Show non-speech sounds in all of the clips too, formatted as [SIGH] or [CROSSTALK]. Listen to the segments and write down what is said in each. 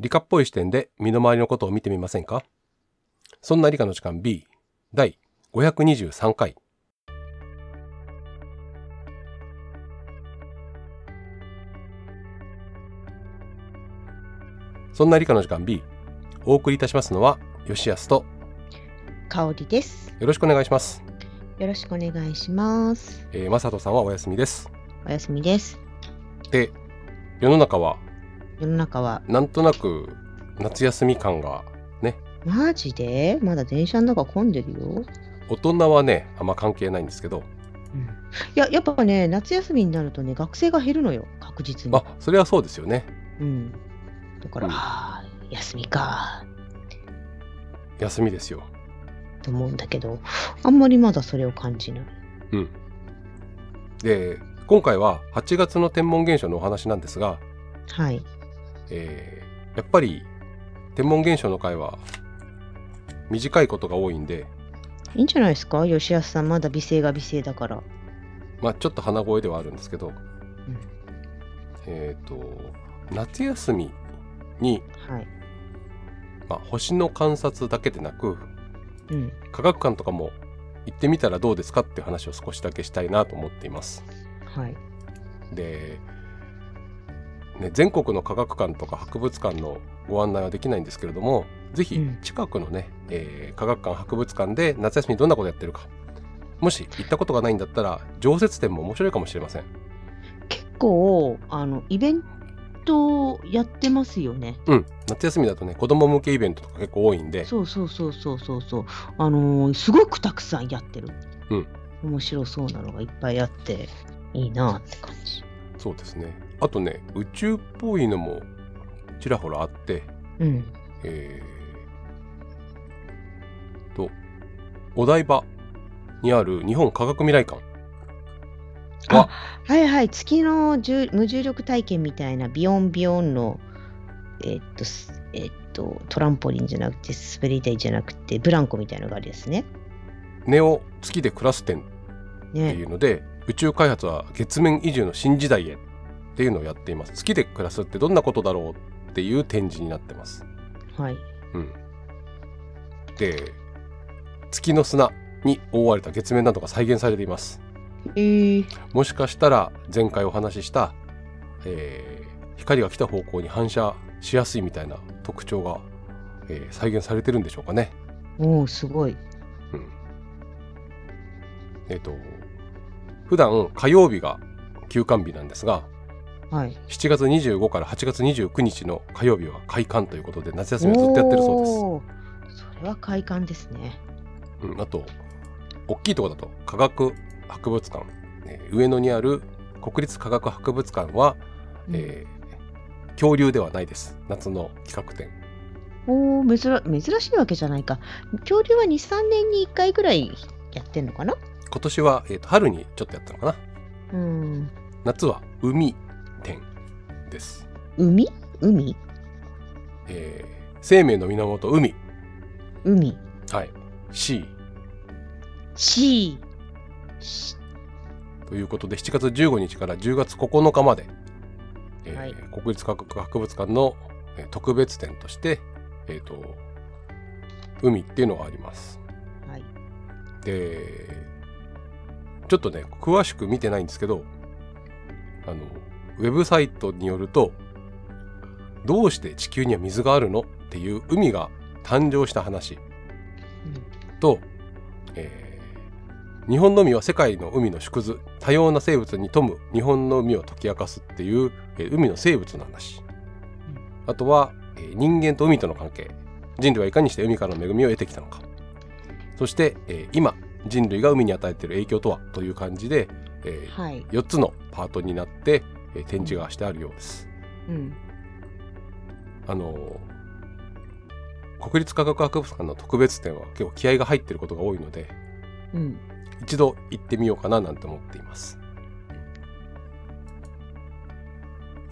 理科っぽい視点で身の回りのことを見てみませんか？そんな理科の時間 B 第523回そんな理科の時間 B お送りいたしますのは吉安と香りです。よろしくお願いします、よろしくお願いします。えー、まさとさんはお休みですおやすみです。で世の中は世の中は、なんとなく夏休み感がね。マジで？まだ電車の中混んでるよ。大人はねあんま関係ないんですけど。いや、やっぱね、夏休みになるとね、学生が減るのよ、確実に。あそれはそうですよね。うん。だから、うん。休みか、休みですよ。と思うんだけど、あんまりまだそれを感じない。うん。で今回は8月の天文現象のお話なんですが、はい。えーやっぱり天文現象の回は短いことが多いんでいいんじゃないですか？吉安さん、まだ美声が美声だから。まあちょっと鼻声ではあるんですけど、うんえっ、と夏休みに、はい。まあ、星の観察だけでなくうん。科学館とかも行ってみたらどうですかっていう話を少しだけしたいなと思っています。はい。で、ね、全国の科学館とか博物館のご案内はできないんですけれどもぜひうん。近くのね、えー科学館博物館で夏休みにどんなことやってるか。もし行ったことがないんだったら常設展も面白いかもしれません。結構、あの、イベントやってますよね。うん、夏休みだとね子供向けイベントとか結構多いんで。そうそうそうそうそうそう。あのーすごくたくさんやってる、うん、面白そうなのがいっぱいあっていいなって感じ。そうですねあとね宇宙っぽいのもちらほらあってうん。えーとお台場にある日本科学未来館。は。はいはい。月の重無重力体験みたいなビヨンビヨンのえーっとすえーっとトランポリンじゃなくて滑り台じゃなくてブランコみたいなのがあるですね。ネオ月で暮らす展ってねいうので、宇宙開発は月面移住の新時代へっていうのをやっています。月で暮らすってどんなことだろうっていう展示になってます。はい。うん。で月の砂に覆われた月面などが再現されています。えー、もしかしたら前回お話しした、えー光が来た方向に反射しやすいみたいな特徴が、えー再現されてるんでしょうかね。おおすごい。うん、えっ、と普段火曜日が休館日なんですがはい。7月25から8月29日の火曜日は開館ということで夏休みはずっとやってるそうです。それは快感ですね。うん、あと大きいところだと科学博物館、えー上野にある国立科学博物館は、えー恐竜ではないです。夏の企画展。おお珍珍しいわけじゃないか。恐竜は23年に1回ぐらいやってんのかな？今年は、えーと春にちょっとやったのかな。うん。夏は海展です、海？海？えー生命の源海。海。はい。C C しということで7月15日から10月9日まで、えーはい。国立科学博物館の、えー特別展として、えー、と海っていうのがあります。はい。でちょっとね詳しく見てないんですけどあのウェブサイトによるとどうして地球には水があるの？っていう海が誕生した話。と、えー日本の海は世界の海の縮図多様な生物に富む日本の海を解き明かすっていう、えー海の生物の話。あとは、えー人間と海との関係。人類はいかにして海からの恵みを得てきたのか。そして、えー今人類が海に与えている影響とは？という感じで、えーはい。4つのパートになって、えー展示がしてあるようです。うんあのー国立科学博物館の特別展は結構気合が入ってることが多いのでうん一度行ってみようかななんて思っています。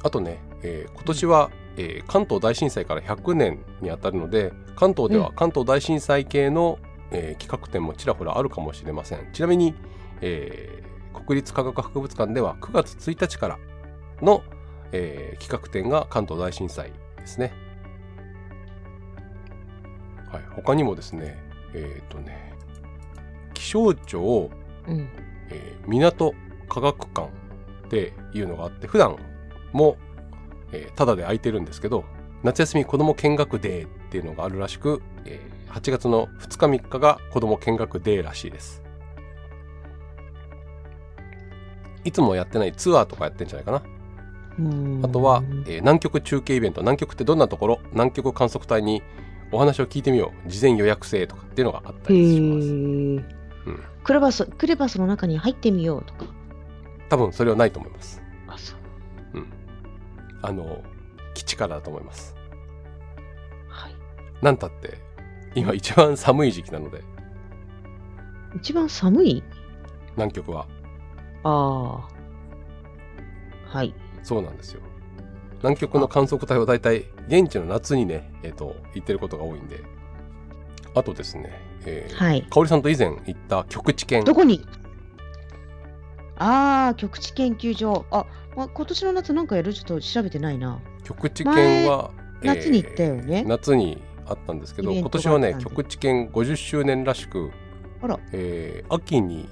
あとね、えー今年は、えー関東大震災から100年にあたるので関東ではう関東大震災系の、えー企画展もちらほらあるかもしれません。ちなみに、えー国立科学博物館では9月1日からの、えー企画展が関東大震災ですね。はい、他にもですねえっ、とね気象庁、うん。えー港科学館っていうのがあって普段も、えー、ただで空いてるんですけど夏休み子ども見学デーっていうのがあるらしく、えー8月の2日3日が子ども見学デーらしいですいつもやってないツアーとかやってんじゃないかなうんあとは、えー南極中継イベント。南極ってどんなところ？南極観測隊にお話を聞いてみよう。事前予約制とか。っていうのがあったへりします。ー。うん。クレバス、クレバスの中に入ってみようとか。多分それはないと思います。あ、そう。あの基地からだと思います。はい。なんたって今一番寒い時期なので。一番寒い？南極は。ああ。はい。そうなんですよ。南極の観測隊はだいたい現地の夏にね、えっと行ってることが多いんで。あとですね、えーはい。香織さんと以前行った極地研どこに？ああ、極地研究所。あ、まあ、今年の夏なんかやる？ちょっと調べてないな。極地研は、夏に行ったよね。夏にあったんですけど今年はね極地研50周年らしく、あら。えー秋に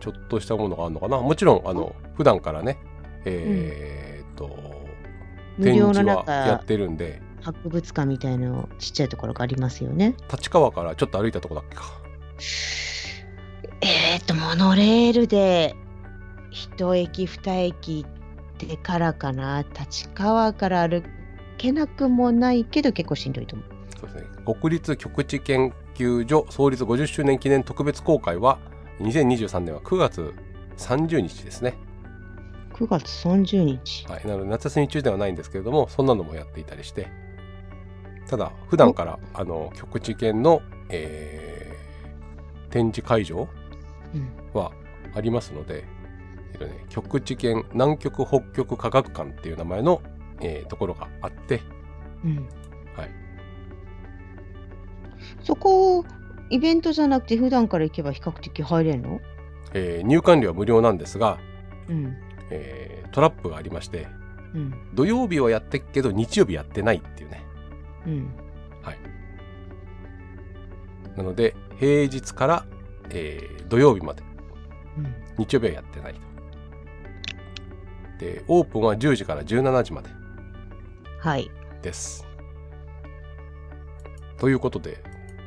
ちょっとしたものがあるのかな。もちろんあの普段からねえーっと、無展示はやっ中、てるんで博物館みたいなのちっちゃいところがありますよね。立川からちょっと歩いたとこだっけかえー、っと、モノレールで一駅二駅行ってからかな。立川から歩けなくもないけど結構しんどいと思う。そうですね国立極地研究所創立50周年記念特別公開は2023年は9月30日ですね9月30日。はい、なので夏休み中ではないんですけれどもそんなのもやっていたりしてただ普段からあの極地研の、えー展示会場うん。はありますので、えっとね、極地研南極北極科学館っていう名前の、えーところがあって、うん。はい、そこ、イベントじゃなくて普段から行けば比較的入れるの？えー入館料は無料なんですが、うん。えートラップがありましてうん。土曜日はやってっけど日曜日やってないっていうねうん。なので平日から、えー土曜日までうん。日曜日はやってないと。で、オープンは10時から17時まではい。です。ということで、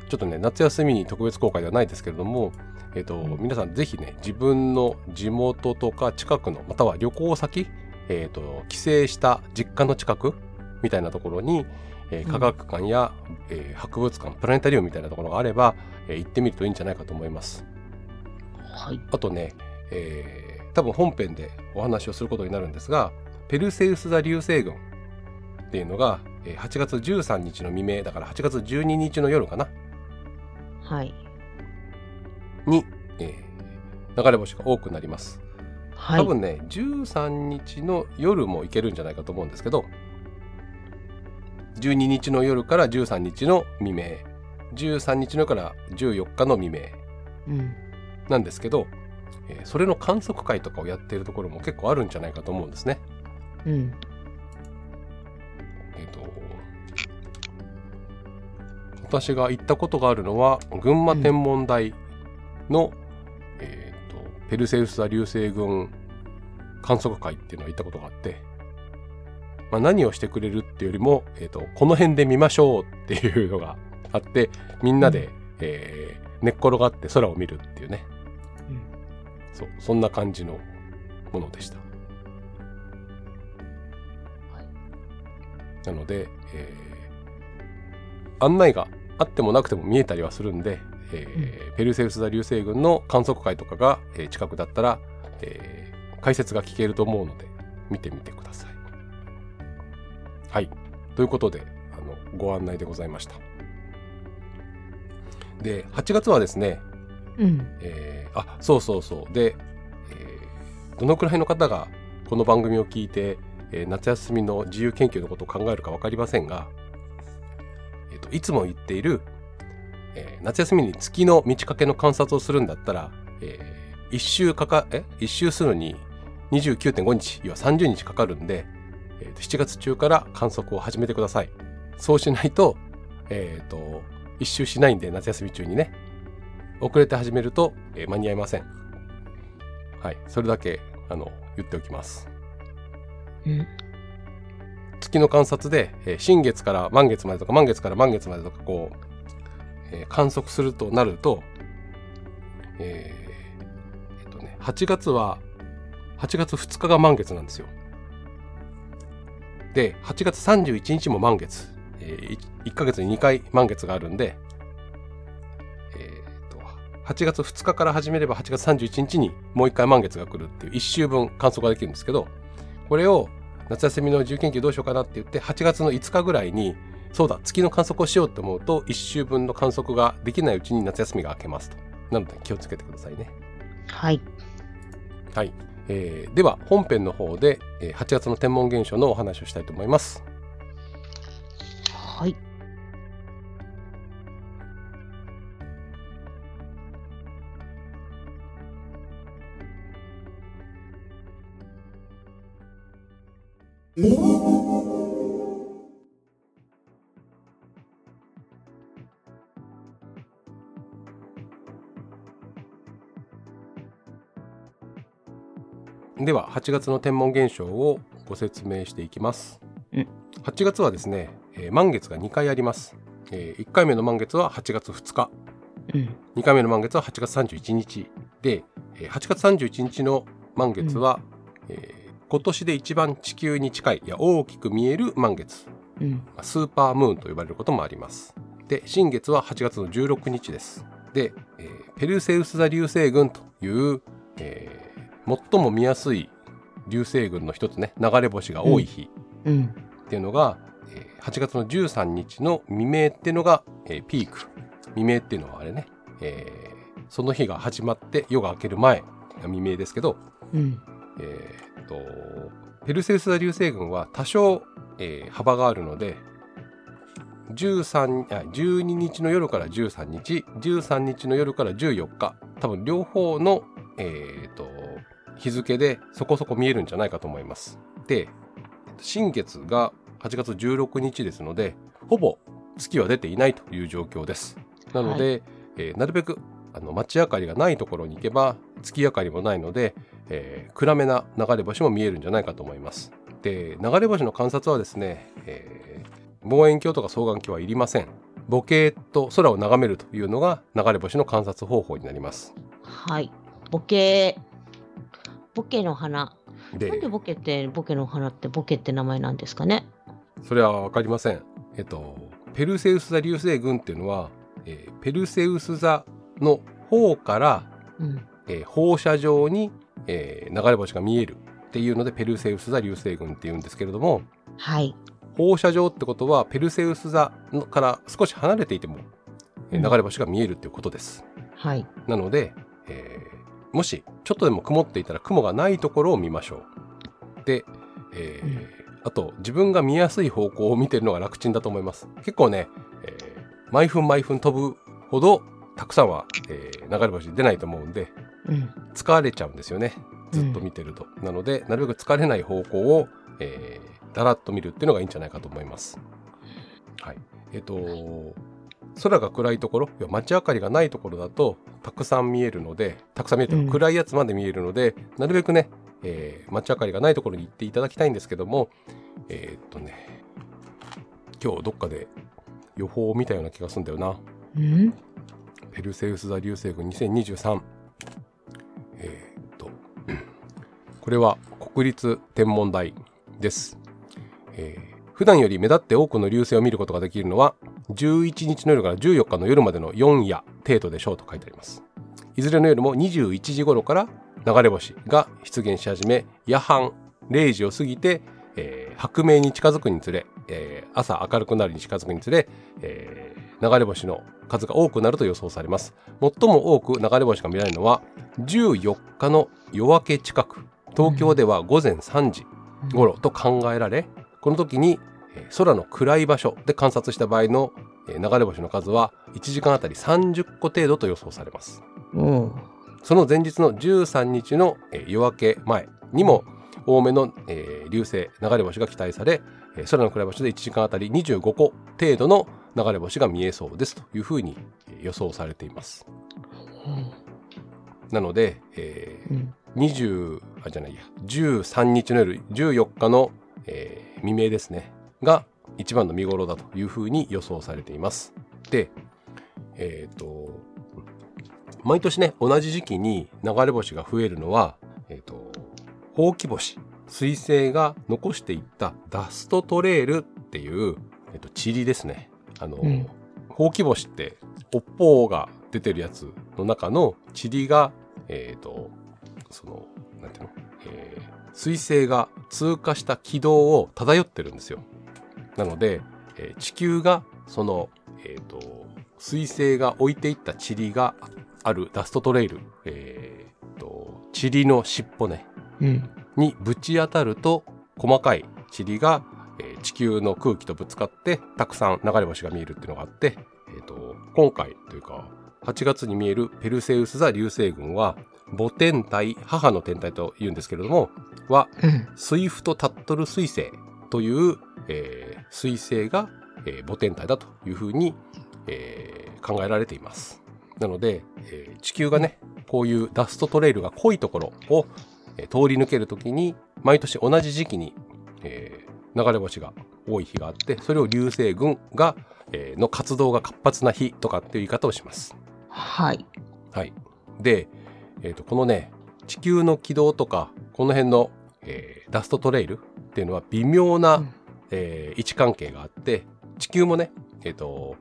ちょっとね、夏休みに特別公開ではないですけれども、えっ、と、うん皆さんぜひね、自分の地元とか近くの、または旅行先、えっ、と、帰省した実家の近くみたいなところに、えーうん科学館や、えー博物館、プラネタリウムみたいなところがあれば、えー行ってみるといいんじゃないかと思います。はい。あとね、えー多分本編でお話をすることになるんですが、ペルセウス座流星群っていうのが、えー8月13日の未明、だから8月12日の夜かな、はい。に、えー流れ星が多くなります。はい。多分ね、13日の夜も行けるんじゃないかと思うんですけど、12日の夜から13日の未明、13日の夜から14日の未明、うん。なんですけど、えーそれの観測会とかをやっているところも結構あるんじゃないかと思うんですね。うん。えっ、と私が行ったことがあるのは群馬天文台の、えーとペルセウス座流星群観測会っていうのは行ったことがあって、まあ、何をしてくれるっていうよりも、えー、とこの辺で見ましょうっていうのがあってみんなで、えー寝っ転がって空を見るっていうね。うん。そうそんな感じのものでした。なので、えー案内があってもなくても見えたりはするんで、えーペルセウス座流星群の観測会とかが、えー近くだったら、えー解説が聞けると思うので見てみてください。はい。ということであのご案内でございました。で8月はですね、うん。えーあそうそうそうで、えーどのくらいの方がこの番組を聞いて、えー夏休みの自由研究のことを考えるか分かりませんが、えーといつも言っている、えー夏休みに月の満ち欠けの観察をするんだったら、え1周かかえ？一周するのに29.5日要は30日かかるんで、えーと7月中から観測を始めてください。そうしないと,、えーと一周しないんで夏休み中にね。遅れて始めると、えー間に合いません。はい。それだけあの言っておきます。うん。月の観察で、えー新月から満月までとか満月から満月までとかこう、え観測するとなると、えーえっとね、8月は8月2日が満月なんですよ。で8月31日も満月、え1ヶ月に2回満月があるんで、えーと8月2日から始めれば8月31日にもう1回満月が来るっていう1週分観測ができるんですけどこれを夏休みの自由研究どうしようかなって言って8月の5日ぐらいにそうだ月の観測をしようと思うと1週分の観測ができないうちに夏休みが明けますと。なので気をつけてくださいね。はい。はい、えーでは本編の方で、えー8月の天文現象のお話をしたいと思います。はい。では8月の天文現象をご説明していきます、うん。8月はですね、えー満月が2回あります、え1回目の満月は8月2日。うん。2回目の満月は8月31日。でえー8月31日の満月は、えー今年で一番地球に近いいや大きく見える満月。うん。まあスーパームーンと呼ばれることもあります。で新月は8月の16日です。で、えーペルセウス座流星群という、えー最も見やすい流星群の一つね流れ星が多い日うん。っていうのが、えー8月の13日の未明っていうのが、えーピーク未明っていうのはあれね、えーその日が始まって夜が明ける前が未明ですけど、うん。えーっとペルセウス座流星群は多少、えー幅があるので13あ12日の夜から13日13日の夜から14日多分両方の、えーっと日付でそこそこ見えるんじゃないかと思います。で新月が8月16日ですのでほぼ月は出ていないという状況です。なので、えーなるべくあの街明かりがないところに行けば月明かりもないので、えー暗めな流れ星も見えるんじゃないかと思います。で流れ星の観察はですね、えー望遠鏡とか双眼鏡はいりません。ボケと空を眺めるというのが流れ星の観察方法になります。はい。ボケ。ボケの花。でなんでボケって、ボケの花ってボケって名前なんですかね？それは分かりません。えっとペルセウス座流星群っていうのは、えーペルセウス座の方からうん。えー放射状に、えー流れ星が見えるっていうのでペルセウス座流星群っていうんですけれどもはい。放射状ってことはペルセウス座のから少し離れていても、えーうん流れ星が見えるっていうことです。はい。なので、えーもしちょっとでも曇っていたら雲がないところを見ましょう。で、えーうんあと自分が見やすい方向を見てるのが楽ちんだと思います。結構ね、えー毎分毎分飛ぶほどたくさんは、えー流れ星出ないと思うんでうん。疲れちゃうんですよねずっと見てると、なのでなるべく疲れない方向を、えーだらっと見るっていうのがいいんじゃないかと思いますはいえっ、と空が暗いところ要は街明かりがないところだとたくさん見えるのでたくさん見えるとい暗いやつまで見えるので、なるべくね、えー街明かりがないところに行っていただきたいんですけどもえーっとね今日どっかで予報を見たような気がするんだよな。うん？ペルセウス座流星群2023えーっとうん。これは国立天文台です、えー普段より目立って多くの流星を見ることができるのは11日の夜から14日の夜までの4夜程度でしょうと書いてあります。いずれの夜も21時頃から流れ星が出現し始め夜半0時を過ぎて、えー白明に近づくにつれ、えー朝明るくなるに近づくにつれ、えー流れ星の数が多くなると予想されます。最も多く流れ星が見られるのは14日の夜明け近く。東京では午前3時頃と考えられこの時にえー空の暗い場所で観察した場合のえー流れ星の数は1時間あたり30個程度と予想されます。おうその前日の13日のえー夜明け前にも多めの、えー流星流れ星が期待され、えー空の暗い場所で1時間あたり25個程度の流れ星が見えそうですというふうに予想されています。なので、えーうん。20あじゃないや13日の夜14日の、えー未明ですねが一番の見頃だというふうに予想されています。でえっ、と毎年ね同じ時期に流れ星が増えるのは、えー、とほうき星彗星が残していったダストトレールっていう、えー、と塵ですね。あの、うんほうき星って尾っぽが出てるやつの中の塵がえっ、とそのなんていうの、えー彗星が通過した軌道を漂ってるんですよ。なので、えー地球がその、えー、と彗星が置いていった塵があるダストトレイル、えー、と塵の尻尾ねうんにぶち当たると細かい塵が、えー地球の空気とぶつかってたくさん流れ星が見えるっていうのがあって、えー、と今回というか8月に見えるペルセウス座流星群は母天体母の天体と言うんですけれどもはうんスイフトタットル彗星という、えー彗星が、えー母天体だというふうに、えー考えられています。なので、えー地球がねこういうダストトレイルが濃いところを、えー通り抜けるときに毎年同じ時期に、えー流れ星が多い日があってそれを流星群が、えーの活動が活発な日とかっていう言い方をします。はいはい、で、えー、とこのね地球の軌道とかこの辺の、えーダストトレイルっていうのは微妙な、うん。えー位置関係があって地球もねえっ、と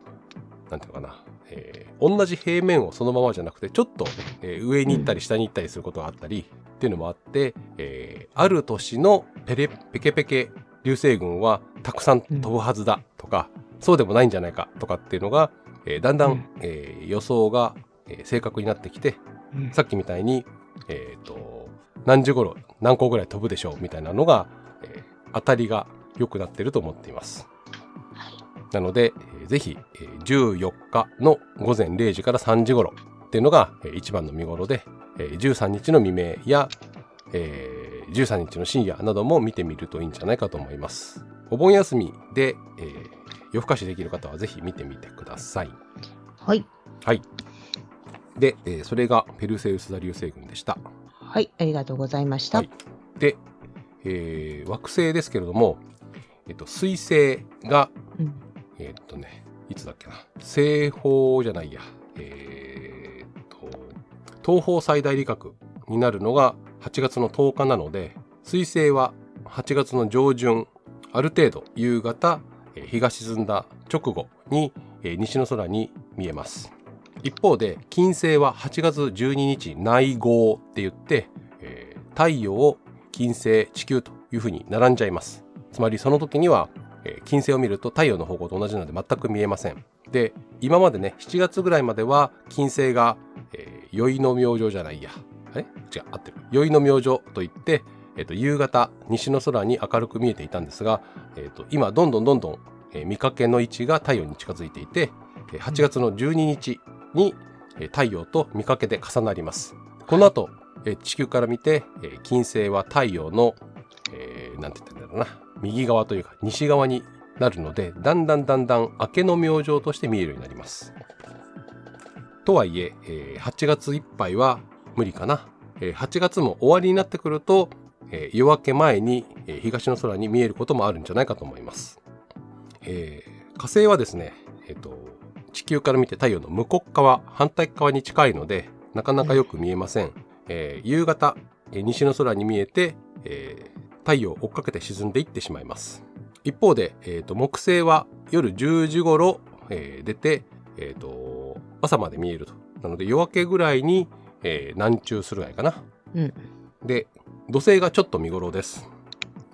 なんていうのかな、えー同じ平面をそのままじゃなくてちょっと、えー上に行ったり下に行ったりすることがあったりっていうのもあって、えーある年のペレペケペケ流星群はたくさん飛ぶはずだとか、そうでもないんじゃないかとかっていうのが、えーだんだん、うん。えー予想が、えー正確になってきてうん。さっきみたいに、えー、と何時頃何個ぐらい飛ぶでしょうみたいなのが、えー当たりが良くなっていると思っています。なので、えーぜひ、えー14日の午前0時から3時頃っていうのが、えー一番の見頃で、えー13日の未明や、えー13日の深夜なども見てみるといいんじゃないかと思います。お盆休みで、えー夜更かしできる方はぜひ見てみてください。はいはい。で、えーそれがペルセウス座流星群でした。はいありがとうございました、はい。で、えー惑星ですけれども、えっと、水星が、うん。えっとね、いつだっけな、西方じゃないや、えーっと、東方最大理覚になるのが8月の10日なので、水星は8月の上旬、ある程度夕方、えー日が沈んだ直後に、えー西の空に見えます。一方で金星は8月12日内号って言って、えー太陽金星地球というふうに並んじゃいます。つまりその時には、えー金星を見ると太陽の方向と同じなので全く見えません。で今までね7月ぐらいまでは金星が、えー宵の明星じゃないや。あれ違う合ってる。宵の明星といって、えーと夕方西の空に明るく見えていたんですが、えーと今どんどんどんどん、えー見かけの位置が太陽に近づいていて8月の12日に太陽と見かけで重なります。この後、え地球から見て、金星は太陽の、えーなんて言ったんだろうな、右側というか西側になるので、だんだんだんだん明けの明星として見えるようになります。とはいえ8月いっぱいは無理かな。え8月も終わりになってくると、え夜明け前に、え東の空に見えることもあるんじゃないかと思います。えー火星はですね、えっ、と、地球から見て太陽の向こう側、反対側に近いので、なかなかよく見えません。えー夕方、えー西の空に見えて、えー太陽を追っかけて沈んでいってしまいます。一方で、えーと木星は夜10時頃、えー出て、えーと朝まで見えると。なので夜明けぐらいに、えー南中するぐらいかな。うんで土星がちょっと見頃です。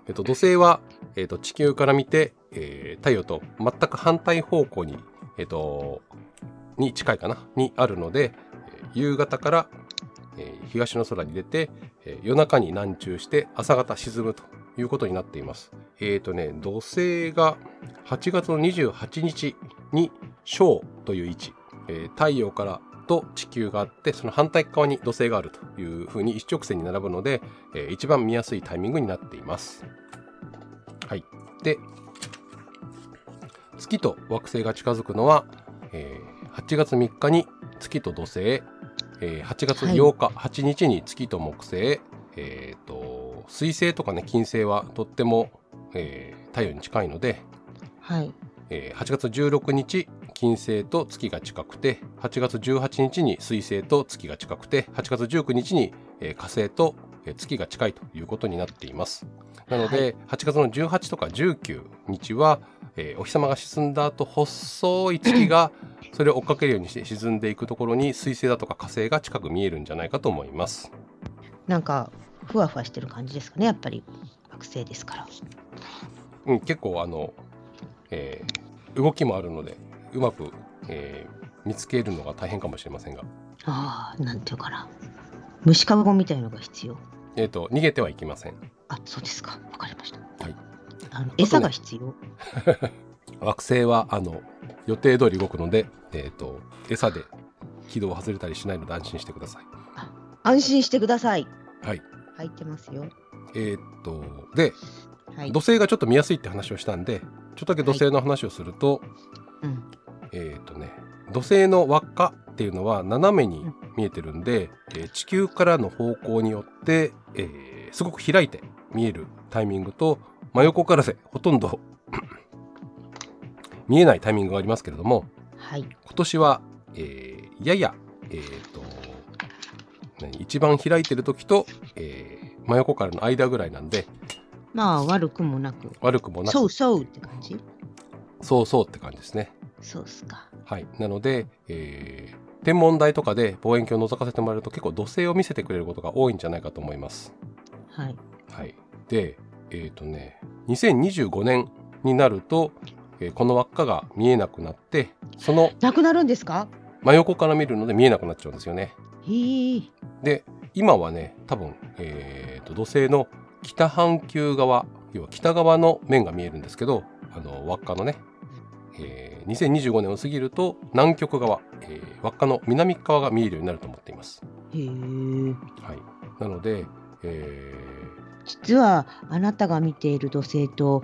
えっと、土星は、えっと、地球から見て、えー太陽と全く反対方向に、えっと、に近いかな？にあるので、夕方から、え東の空に出て、え夜中に南中して朝方沈むということになっています。えっ、とね、土星が8月の28日に小という位置、えー太陽からと地球があってその反対側に土星があるというふうに一直線に並ぶので、えー一番見やすいタイミングになっています。はい。で、月と惑星が近づくのは、えー8月3日に月と土星、えー8月8日、8日に月と木星、えー、と水星とかね金星はとっても、えー太陽に近いので、はい。えー8月16日金星と月が近くて8月18日に水星と月が近くて8月19日に、えー火星とえー月が近いということになっています。なので、8月の18とか19日は、えーお日様が沈んだ後細い月がそれを追っかけるようにして沈んでいくところに水星だとか火星が近く見えるんじゃないかと思いますなんか、ふわふわしてる感じですかね、やっぱり惑星ですから。うん、結構あの、えー動きもあるのでうまく、えー見つけるのが大変かもしれませんがああ、なんていうかな。虫かごみたいのが必要。えー、と逃げてはいけませんあ、そうですか。わかりました。はいあの餌が必要。[LAUGHS] 惑星はあの予定通り動くので、えー、と餌で軌道を外れたりしないので安心してください安心してください。はい入ってますよ。えっ、とではい土。星がちょっと見やすいって話をしたんでちょっとだけ土星の話をすると、うん。えっ、とね土星の輪っかっていうのは斜めに見えてるんで、えー地球からの方向によって、えーすごく開いて見えるタイミングと真横からでほとんど [CLEARS THROAT] 見えないタイミングがありますけれどもはい。今年は、えーやや、えーと何一番開いてる時と、えー真横からの間ぐらいなんでまあ、悪くもなく。悪くもなくそうそうって感じ？そうそうって感じですね。そうっすか。はい、なので、えー天文台とかで望遠鏡を覗かせてもらえると結構土星を見せてくれることが多いんじゃないかと思います。はい。はい、でえっ、とね2025年になると、えーこの輪っかが見えなくなってそのなくなるんですか？真横から見るので見えなくなっちゃうんですよね。で今はね多分、えーと土星の北半球側要は北側の面が見えるんですけどあの輪っかのね、えー2025年を過ぎると南極側、えー輪っかの南側が見えるようになると思っています。へえ。はい、なので、え実はあなたが見ている土星と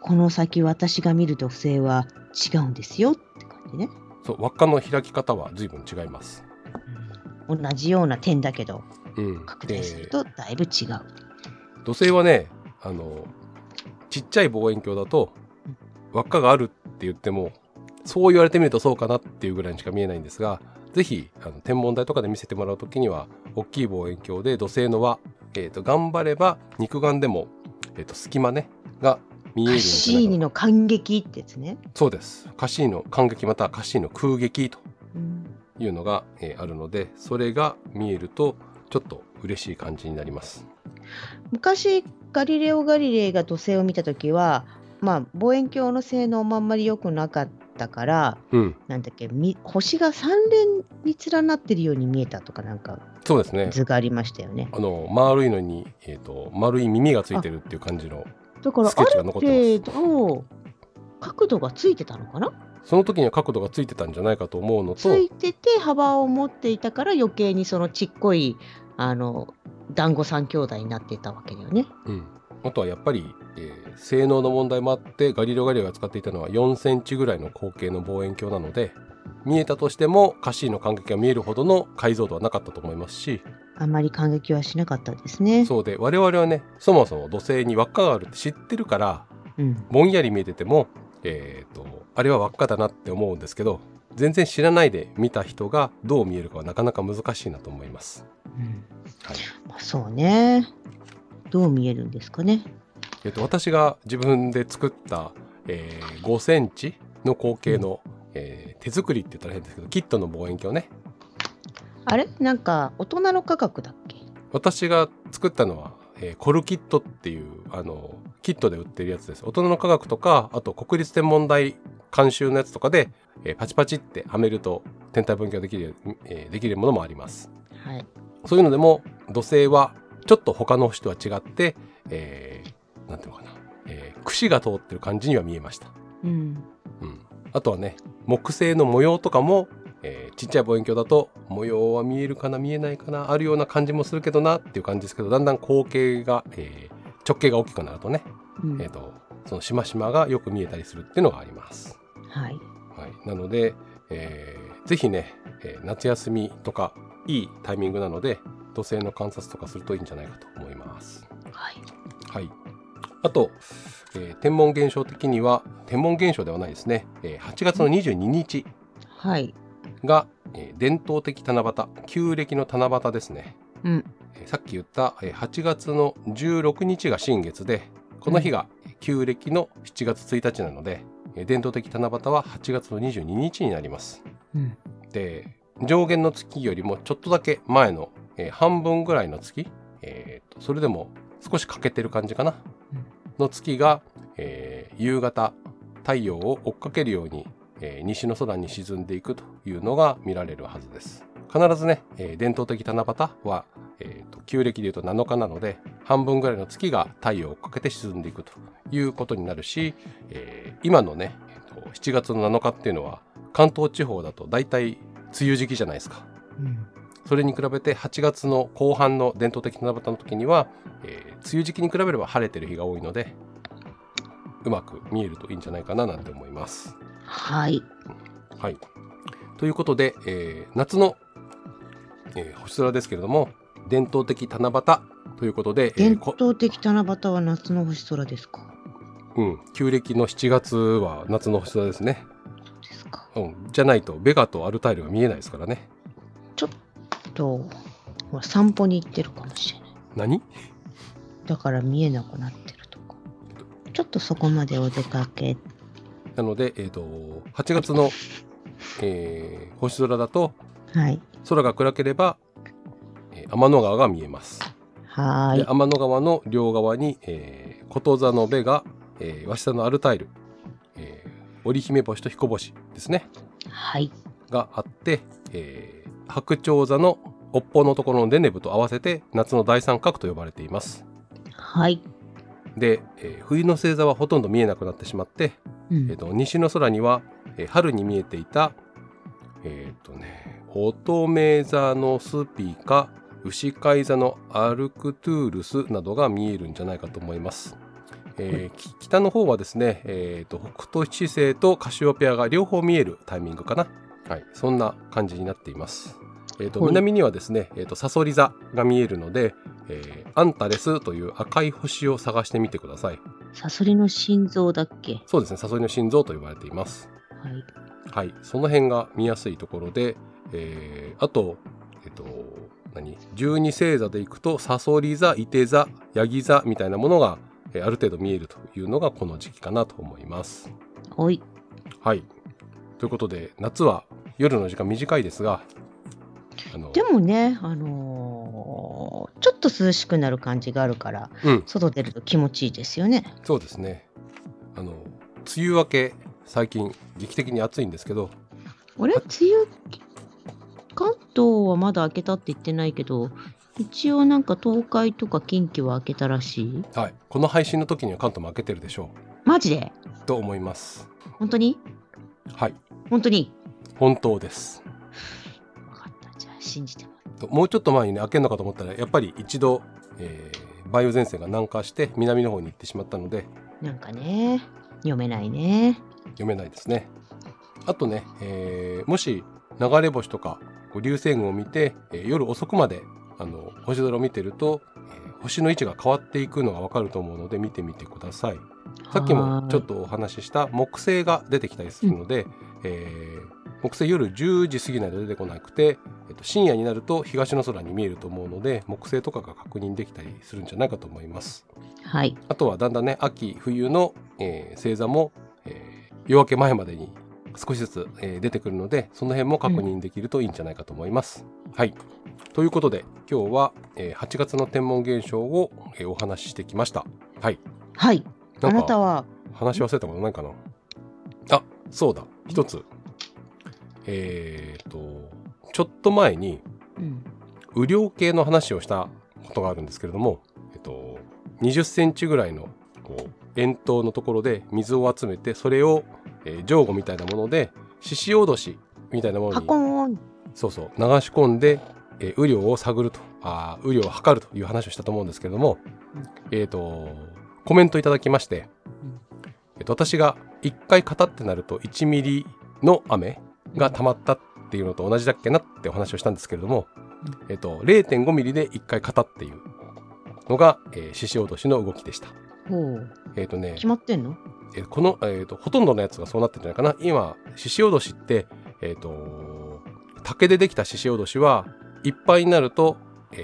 この先私が見る土星は違うんですよって感じね。ーそう輪っかの開き方は随分違います。同じような点だけどうん、拡大するでとだいぶ違う。土星はねあのちっちゃい望遠鏡だと輪っかがあるって言ってもそう言われてみるとそうかなっていうぐらいにしか見えないんですがぜひあの天文台とかで見せてもらう時には大きい望遠鏡で土星の輪、えー、と頑張れば肉眼でも、えー、と隙間ねが見えるんカッシーニの感激ってやつね。そうですカッシーニの感激またはカッシーニの空撃とうんいうのが、えーあるのでそれが見えるとちょっと嬉しい感じになります。昔ガリレオ・ガリレイが土星を見た時は、まあ、望遠鏡の性能もあんまり良くなかったからうん、なんだっけみ星が三連に連なってるように見えたとかなんかそうですね。図がありましたよね。あの丸いのに、えー、と丸い耳がついてるっていう感じのだからスケッチあるが残ってます程度角度がついてたのかな？その時には角度がついてたんじゃないかと思うのとついてて幅を持っていたから余計にそのちっこいあの団子三兄弟になってたわけだよね。うん、あとはやっぱり、えー性能の問題もあってガリレオ・ガリレイが使っていたのは4センチぐらいの口径の望遠鏡なので見えたとしてもカッシーの感激が見えるほどの解像度はなかったと思いますしあまり感激はしなかったですね。そうで我々はねそもそも土星に輪っかがあるって知ってるからうん、ぼんやり見えてても、えー、とあれは輪っかだなって思うんですけど全然知らないで見た人がどう見えるかはなかなか難しいなと思います。うんはいまあ、そうね。どう見えるんですかね。えっと、私が自分で作った、えー5センチの口径の、えー手作りって言ったら変ですけどキットの望遠鏡ね。あれ？なんか大人の価格だっけ？私が作ったのは、えーコルキットっていうあのキットで売ってるやつです。大人の科学とかあと国立天文台監修のやつとかで、えーパチパチってはめると天体分岐ができる、えーできるものもあります。はい。そういうのでも土星はちょっと他の星とは違って、えーなんていうのかな、えー串が通ってる感じには見えましたうん。うん、あとはね木星の模様とかも、えーちっちゃい望遠鏡だと模様は見えるかな見えないかなあるような感じもするけどなっていう感じですけどだんだん口径が、えー直径が大きくなるとね、うんえー、とそのしましまがよく見えたりするっていうのがあります。はい。はい、なので、えーぜひね、えー夏休みとかいいタイミングなので土星の観察とかするといいんじゃないかと思います。はい。はい、あと、えー天文現象的には天文現象ではないですね、えー8月の22日はい。が、えー伝統的七夕旧暦の七夕ですね、うん。えーさっき言った、えー8月の16日が新月でこの日が旧暦の7月1日なので、えー伝統的七夕は8月の22日になります。うん。で上限の月よりもちょっとだけ前の、えー半分ぐらいの月、えーとそれでも少し欠けてる感じかな、うんの月が、えー夕方太陽を追っかけるように、えー西の空に沈んでいくというのが見られるはずです必ずね、えー伝統的七夕は、えーと旧暦でいうと7日なので半分ぐらいの月が太陽を追っかけて沈んでいくということになるし、えー今のね、えーと7月の7日っていうのは関東地方だと大体梅雨時期じゃないですか。それに比べて8月の後半の伝統的七夕の時には、えー梅雨時期に比べれば晴れてる日が多いのでうまく見えるといいんじゃないかななんて思います。はい。はい、ということで、えー夏の、えー星空ですけれども伝統的七夕ということで、えー伝こ統的七夕は夏の星空ですか？うん、旧暦の7月は夏の星空ですね、そうん、じゃないとベガとアルタイルが見えないですからねと、ほら散歩に行ってるかもしれない。何？だから見えなくなってるとか。ちょっとそこまでお出かけ。なので、えー、と8月の、えー星空だとはい。空が暗ければ、えー天の川が見えます。はーい。で天の川の両側に、えー、こと座の部が、えー、鷲座のアルタイル、えー織姫星と彦星ですねはい。があって、えー白鳥座の尾っぽのところのデネブと合わせて夏の大三角と呼ばれています。はい。で、えー冬の星座はほとんど見えなくなってしまって、うんえー、と西の空には、えー春に見えていたえっ、とね乙女座のスピカ牛飼座のアルクトゥールスなどが見えるんじゃないかと思います。えーき北の方はですね、えー、と北斗七星とカシオペアが両方見えるタイミングかな。はい、そんな感じになっています。えー、とはい南にはですね、えー、とサソリ座が見えるので、えーアンタレスという赤い星を探してみてください。サソリの心臓だっけ？そうですね、サソリの心臓と呼ばれています。はい。はい、その辺が見やすいところで、えーあと、えっと、何？十二星座でいくとサソリ座、イテ座、ヤギ座みたいなものが、えーある程度見えるというのがこの時期かなと思います。おい。はい。ということで夏は夜の時間短いですが、でもね、あのーちょっと涼しくなる感じがあるから、うん、外出ると気持ちいいですよね。そうですね。あの梅雨明け最近劇的に暑いんですけど、あれ？梅雨、関東はまだ開けたって言ってないけど、一応なんか東海とか近畿は開けたらしい？はい、この配信の時には関東も明けてるでしょマジで？うと思います。本当に？はい、本当に？本当です。分かった。じゃあ信じて。もうちょっと前にね開けるのかと思ったらやっぱり一度、えー梅雨前線が南下して南の方に行ってしまったのでなんかね、読めないね。読めないですね。あとね、えーもし流れ星とか流星群を見て、えー夜遅くまであの星空を見てると、えー星の位置が変わっていくのがわかると思うので見てみてください。さっきもちょっとお話しした木星が出てきたりするので、えー木星夜10時過ぎないと出てこなくて、えっと、深夜になると東の空に見えると思うので木星とかが確認できたりするんじゃないかと思います。はい。あとはだんだんね秋冬の、えー星座も、えー夜明け前までに少しずつ、えー出てくるのでその辺も確認できるといいんじゃないかと思います。はいということで今日は、えー8月の天文現象を、えーお話ししてきました。はいはい。あなたは、話し忘れたことないかな？あそうだ一つえっ、とちょっと前にうん。雨量計の話をしたことがあるんですけれども、えっと、20センチぐらいのこう円筒のところで水を集めてそれを、えー、上後みたいなもので獅子おどしみたいなものにそうそう流し込んで、えー雨量を探るとあー雨量を測るという話をしたと思うんですけれども、うん。えっ、とコメントいただきまして、うん。えっと私が1回型ってなると1ミリの雨が溜まったっていうのと同じだっけなってお話をしたんですけれども、えっと、0.5ミリで1回型っていうのが、えー、獅子落としの動きでした。ほう。えっ、とね決、まってんの？えーこの、えーと、ほとんどのやつがそうなってるんじゃないかな。今、獅子おどしって、えっ、と、竹でできた獅子おどしはいっぱいになると、え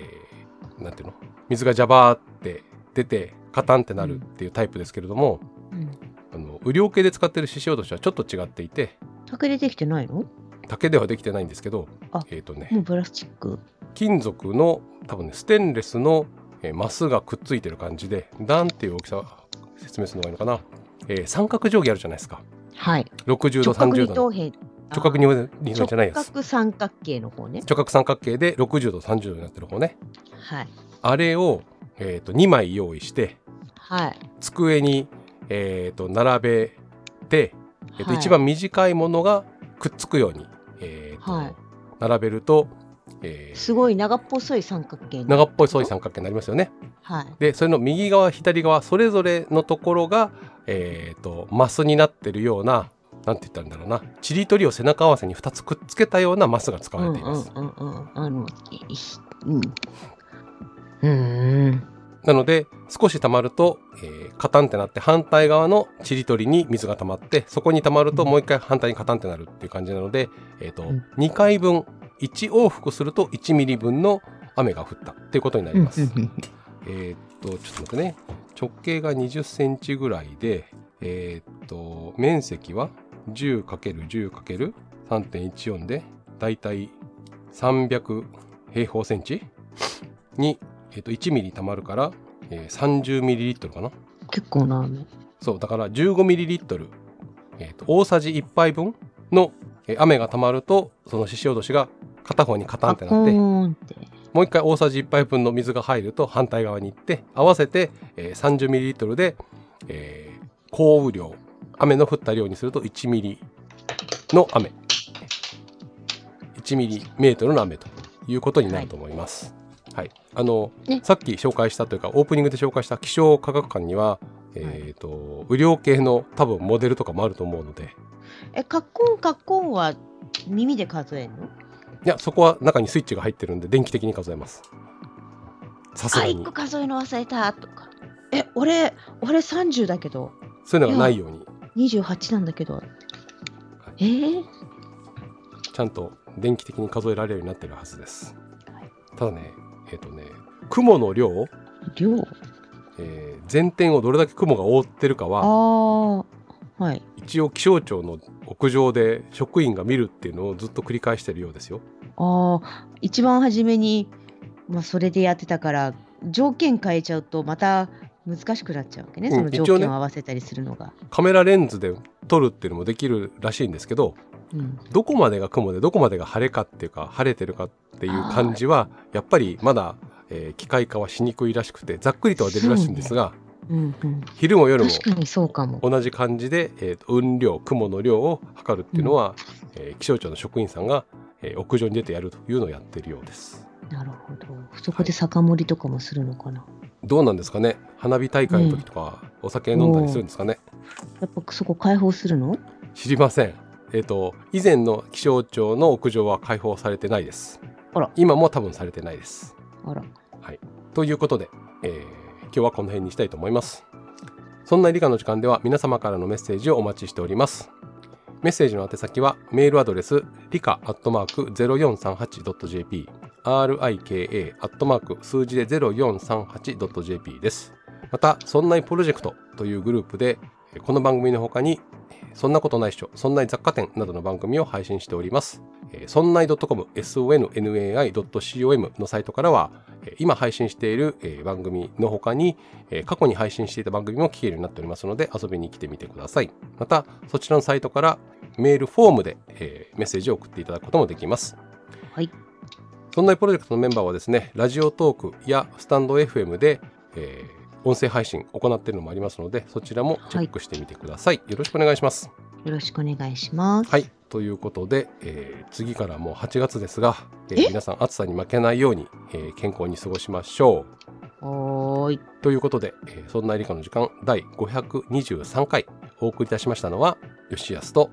ーなんていうの？水がジャバーって出て、カタンってなるっていうタイプですけれども、うん。あの雨量計で使ってる獅子おどしはちょっと違っていて、竹でできてないの？竹ではできてないんですけどあ、えっ、とね、もうプラスチック？金属の多分ねステンレスの、えーマスがくっついてる感じで段っていう大きさ説明するのがいいのかな、えー三角定規あるじゃないですかはい。60度直角30度の二等辺。直角二等辺じゃないやつ直角三角形の方ね。直角三角形で60度30度になってる方ねはい。あれを、えー、と2枚用意してはい。机に、えー、と並べて、えーとはい一番短いものがくっつくように、えーとはい並べると、えーすごい長っぽそい三角形に長っぽい三角形になりますよね。はい。でそれの右側左側それぞれのところが、えー、とマスになってるようななんて言ったらいいんだろうなちりとりを背中合わせに2つくっつけたようなマスが使わうんうんれています。うんうん。あの、いいうん。うーん。なので少し溜まると、えーカタンってなって反対側のちりとりに水が溜まってそこに溜まるともう一回反対にカタンってなるっていう感じなので、えーとうん2回分1往復すると1ミリ分の雨が降ったっていうことになります。えーっと、ちょっと待ってね。直径が20センチぐらいで、えーっと、面積は 10×10×3.14 で、だいたい300平方センチに、えーっと、1ミリ溜まるから、えー30ミリリットルかな？結構な雨。そう、だから15ミリリットル、えーっと、大さじ1杯分のえー雨が溜まると、その獅子おどしが片方にカタンってなって。もう一回大さじ1杯分の水が入ると反対側に行って合わせて、えー、30ml で、えー降雨量雨の降った量にすると1ミリの雨1ミリメートルの雨ということになると思います。はい、あの、ね。さっき紹介したというかオープニングで紹介した気象科学館には、えー、と雨量計の多分モデルとかもあると思うので。え、カッコンカッコンは耳で数えんの？いやそこは中にスイッチが入ってるんで電気的に数えます。さすあ、がに。一個数えるの忘れたとか。え、俺、俺30だけど、そういうのがないように。28なんだけど。えー、ちゃんと電気的に数えられるようになってるはずです。はい。ただね、えっ、とね、雲の量、量？えー全天をどれだけ雲が覆ってるかあは、ー、はい。一応気象庁の屋上で職員が見るっていうのをずっと繰り返してるようですよ。あー、一番初めに、まあ、それでやってたから、条件変えちゃうと、また難しくなっちゃうわけね、うんその条件を合わせたりするのが。カメラレンズで撮るっていうのもできるらしいんですけど、うん、どこまでが雲でどこまでが晴れかっていうか、晴れてるかっていう感じは、やっぱりまだ、えー機械化はしにくいらしくて、ざっくりとは出るらしいんですが、うん、うん。昼も夜も確かにそうかも。同じ感じで、えーと雲量雲の量を測るっていうのは、えー気象庁の職員さんが、えー屋上に出てやるというのをやってるようです。なるほど。そこで酒盛りとかもするのかな。どうなんですかね？花火大会の時とかお酒飲んだりするんですかね、やっぱそこ開放するの？知りませんえっ、と以前の気象庁の屋上は開放されてないです。あら。今も多分されてないです。あら。ということで、えー今日はこの辺にしたいと思います。そんな理科の時間では皆様からのメッセージをお待ちしております。メッセージの宛先はメールアドレス理科アットマーク 0438.jp rika アットマーク数字で 0438.jp です。また「そんないプロジェクト」というグループでえーこの番組の他にえーそんなことないっしょ、そんない雑貨店などの番組を配信しております。えーそんない .com、sonnai.com のサイトからは、えー今配信している、えー番組の他に、えー過去に配信していた番組も聞けるようになっておりますので、遊びに来てみてください。また、そちらのサイトからメールフォームで、えーメッセージを送っていただくこともできます。はい。そんなプロジェクトのメンバーはですね、ラジオトークやスタンド FM で、えー音声配信行っているのもありますので、そちらもチェックしてみてください。よろしくお願いします。よろしくお願いします。はい。ということで、えー次からもう8月ですが、えーえ？皆さん暑さに負けないように、えー健康に過ごしましょう。はーい。ということで、えーそんな理科の時間第523回お送りいたしましたのは吉安と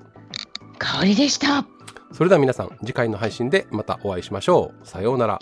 香りでした。それでは皆さん次回の配信でまたお会いしましょうさようなら